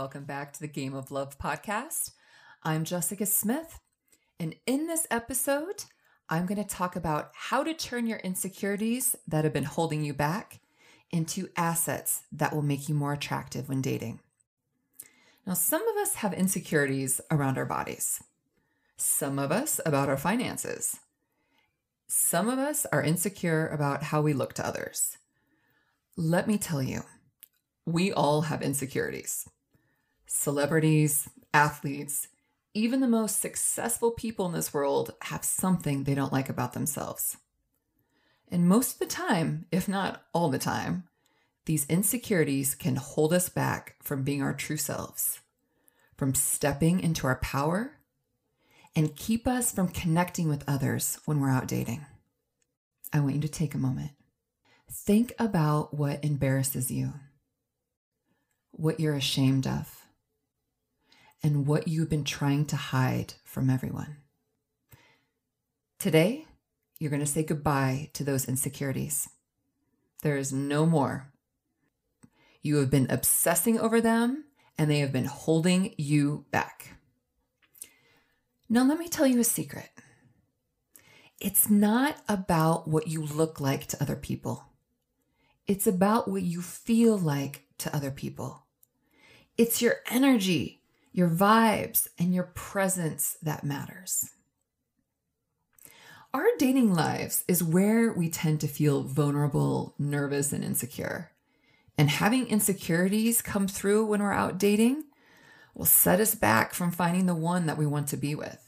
welcome back to the Game of Love podcast. I'm Jessica Smith, and in this episode, I'm going to talk about how to turn your insecurities that have been holding you back into assets that will make you more attractive when dating. Now, some of us have insecurities around our bodies, some of us about our finances, some of us are insecure about how we look to others. Let me tell you, we all have insecurities. Celebrities, athletes, even the most successful people in this world have something they don't like about themselves. And most of the time, if not all the time, these insecurities can hold us back from being our true selves, from stepping into our power, and keep us from connecting with others when we're out dating. I want you to take a moment. Think about what embarrasses you what you're ashamed of, and what you've been trying to hide from everyone. Today, you're going to say goodbye to those insecurities. There is no more. You have been obsessing over them, and they have been holding you back. Now, let me tell you a secret. It's not about what you look like to other people. It's about what you feel like to other people. It's your energy, your vibes, and your presence that matters. Our dating lives is where we tend to feel vulnerable, nervous, and insecure. And having insecurities come through when we're out dating will set us back from finding the one that we want to be with.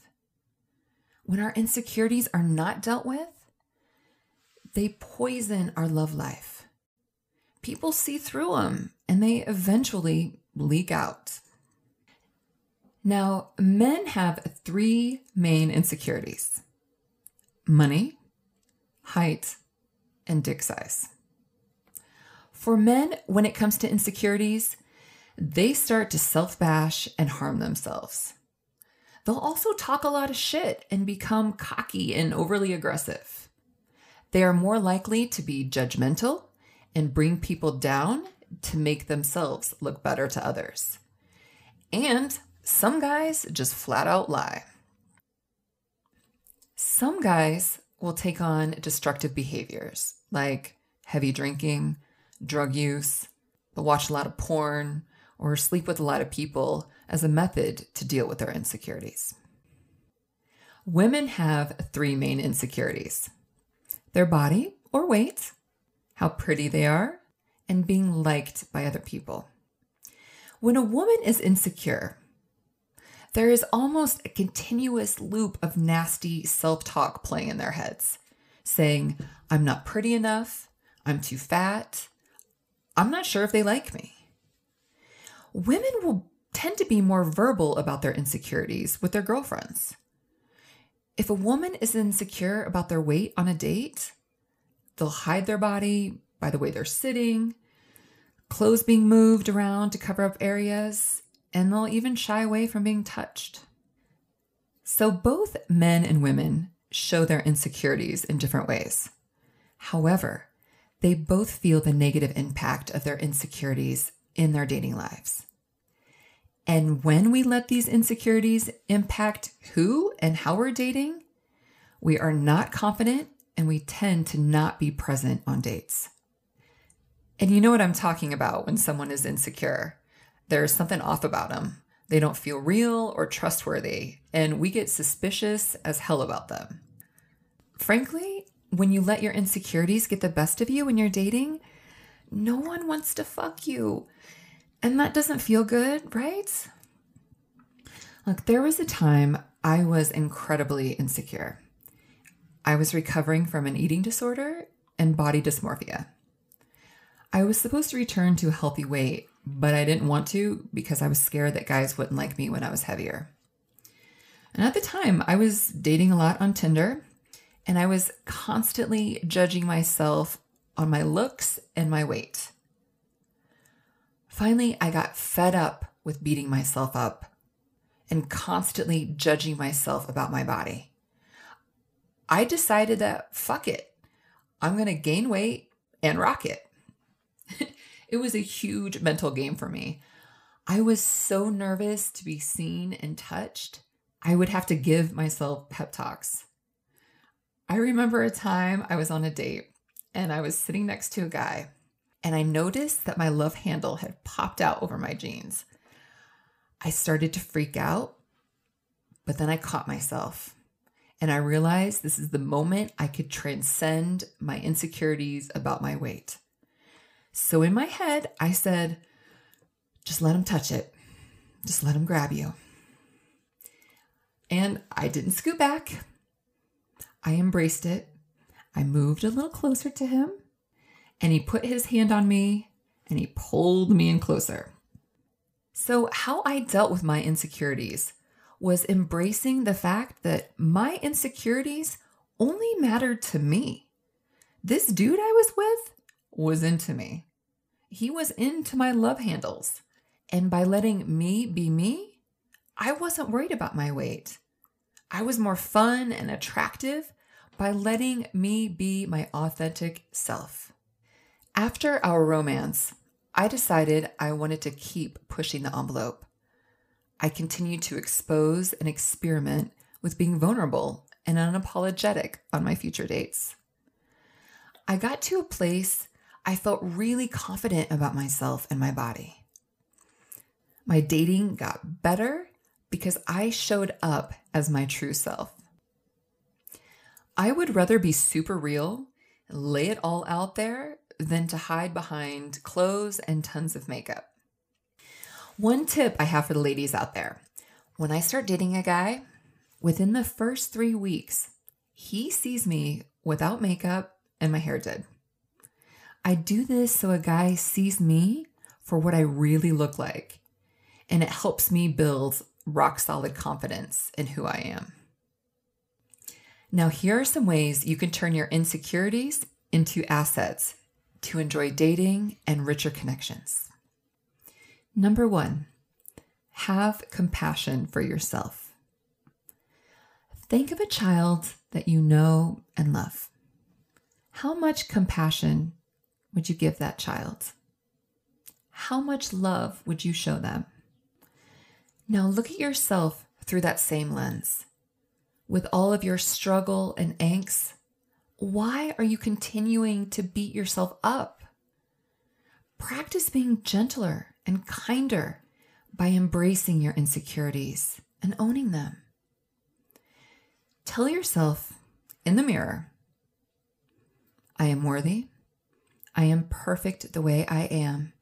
When our insecurities are not dealt with, they poison our love life. People see through them and they eventually leak out. Now, men have three main insecurities money, height, and dick size. For men, when it comes to insecurities, they start to self bash and harm themselves. They'll also talk a lot of shit and become cocky and overly aggressive. They are more likely to be judgmental and bring people down to make themselves look better to others. And some guys just flat out lie. Some guys will take on destructive behaviors like heavy drinking, drug use, they'll watch a lot of porn, or sleep with a lot of people as a method to deal with their insecurities. Women have three main insecurities their body or weight, how pretty they are, and being liked by other people. When a woman is insecure, there is almost a continuous loop of nasty self talk playing in their heads, saying, I'm not pretty enough, I'm too fat, I'm not sure if they like me. Women will tend to be more verbal about their insecurities with their girlfriends. If a woman is insecure about their weight on a date, they'll hide their body, by the way they're sitting, clothes being moved around to cover up areas, and they'll even shy away from being touched. So both men and women show their insecurities in different ways. However, they both feel the negative impact of their insecurities in their dating lives. And when we let these insecurities impact who and how we're dating, we are not confident and we tend to not be present on dates. And you know what I'm talking about when someone is insecure. There's something off about them. They don't feel real or trustworthy, and we get suspicious as hell about them. Frankly, when you let your insecurities get the best of you when you're dating, no one wants to fuck you. And that doesn't feel good, right? Look, there was a time I was incredibly insecure. I was recovering from an eating disorder and body dysmorphia. I was supposed to return to a healthy weight, but I didn't want to because I was scared that guys wouldn't like me when I was heavier. And at the time, I was dating a lot on Tinder, and I was constantly judging myself on my looks and my weight. Finally, I got fed up with beating myself up and constantly judging myself about my body. I decided that fuck it, I'm gonna gain weight and rock it. It was a huge mental game for me. I was so nervous to be seen and touched, I would have to give myself pep talks. I remember a time I was on a date and I was sitting next to a guy, and I noticed that my love handle had popped out over my jeans. I started to freak out, but then I caught myself and I realized this is the moment I could transcend my insecurities about my weight. So in my head, I said, just let him touch it. Just let him grab you. And I didn't scoot back. I embraced it. I moved a little closer to him, and he put his hand on me and he pulled me in closer. So, how I dealt with my insecurities was embracing the fact that my insecurities only mattered to me. This dude I was with was into me. He was into my love handles. And by letting me be me, I wasn't worried about my weight. I was more fun and attractive by letting me be my authentic self. After our romance, I decided I wanted to keep pushing the envelope. I continued to expose and experiment with being vulnerable and unapologetic on my future dates. I got to a place I felt really confident about myself and my body. My dating got better because I showed up as my true self. I would rather be super real, lay it all out there, than to hide behind clothes and tons of makeup. One tip I have for the ladies out there when I start dating a guy, within the first three weeks, he sees me without makeup and my hair did. I do this so a guy sees me for what I really look like and it helps me build rock solid confidence in who I am. Now, here are some ways you can turn your insecurities into assets to enjoy dating and richer connections. Number one, have compassion for yourself. Think of a child that you know and love. How much compassion would you give that child? How much love would you show them? Now look at yourself through that same lens. With all of your struggle and angst, why are you continuing to beat yourself up? Practice being gentler and kinder by embracing your insecurities and owning them. Tell yourself in the mirror, I am worthy. I am perfect the way I am.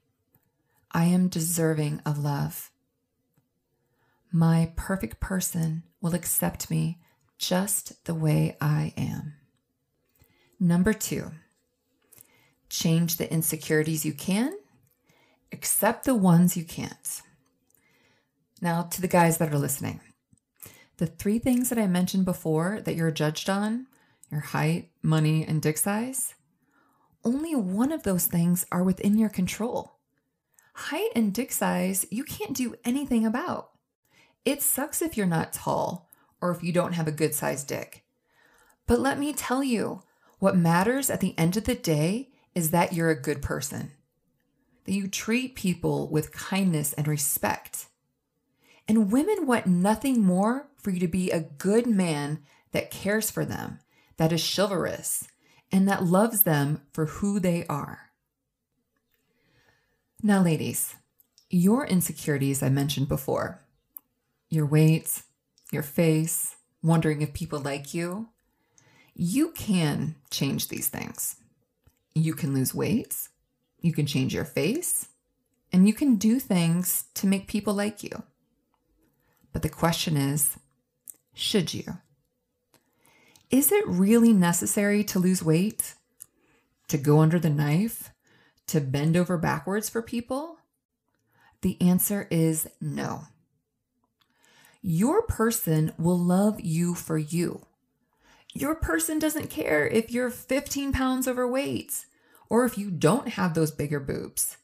I am deserving of love. My perfect person will accept me just the way I am. Number two, change the insecurities you can, accept the ones you can't. Now, to the guys that are listening, the three things that I mentioned before that you're judged on your height, money, and dick size only one of those things are within your control. Height and dick size, you can't do anything about. It sucks if you're not tall or if you don't have a good sized dick. But let me tell you, what matters at the end of the day is that you're a good person, that you treat people with kindness and respect. And women want nothing more for you to be a good man that cares for them, that is chivalrous, and that loves them for who they are. Now, ladies, your insecurities I mentioned before your weight, your face, wondering if people like you, you can change these things. You can lose weight, you can change your face, and you can do things to make people like you. But the question is should you? Is it really necessary to lose weight? To go under the knife? To bend over backwards for people? The answer is no. Your person will love you for you. Your person doesn't care if you're 15 pounds overweight or if you don't have those bigger boobs.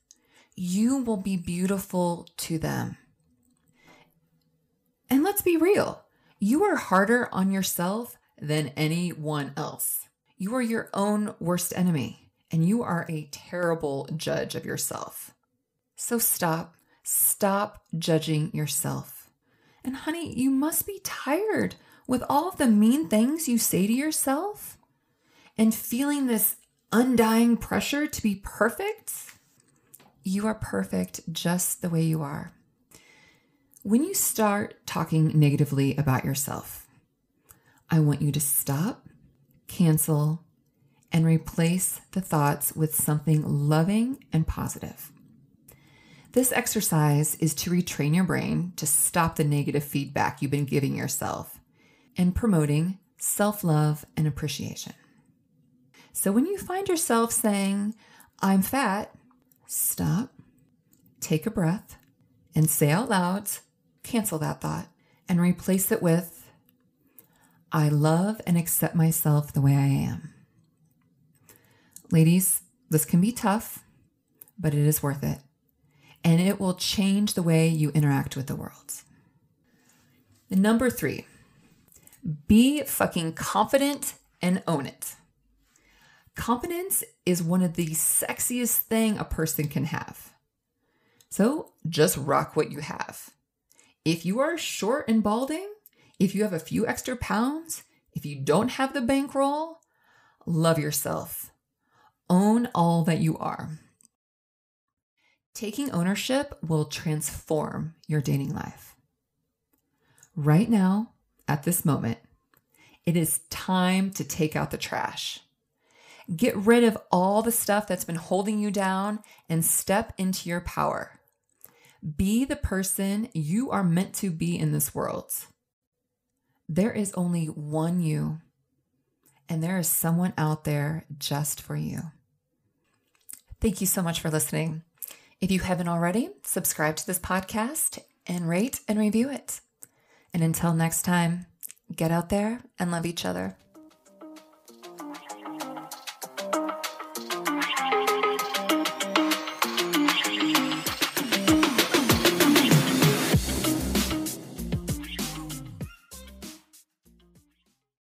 You will be beautiful to them. And let's be real you are harder on yourself than anyone else. You are your own worst enemy, and you are a terrible judge of yourself. So stop Stop judging yourself. And honey, you must be tired with all of the mean things you say to yourself and feeling this undying pressure to be perfect. You are perfect just the way you are. When you start talking negatively about yourself, I want you to stop, cancel, and replace the thoughts with something loving and positive. This exercise is to retrain your brain to stop the negative feedback you've been giving yourself and promoting self love and appreciation. So when you find yourself saying, I'm fat, stop, take a breath, and say out loud, cancel that thought, and replace it with, I love and accept myself the way I am. Ladies, this can be tough, but it is worth it and it will change the way you interact with the world. Number three, be fucking confident and own it. Confidence is one of the sexiest thing a person can have. So just rock what you have. If you are short and balding, if you have a few extra pounds, if you don't have the bankroll, love yourself. Own all that you are. Taking ownership will transform your dating life. Right now, at this moment, it is time to take out the trash. Get rid of all the stuff that's been holding you down and step into your power. Be the person you are meant to be in this world. There is only one you, and there is someone out there just for you. Thank you so much for listening. If you haven't already, subscribe to this podcast and rate and review it. And until next time, get out there and love each other.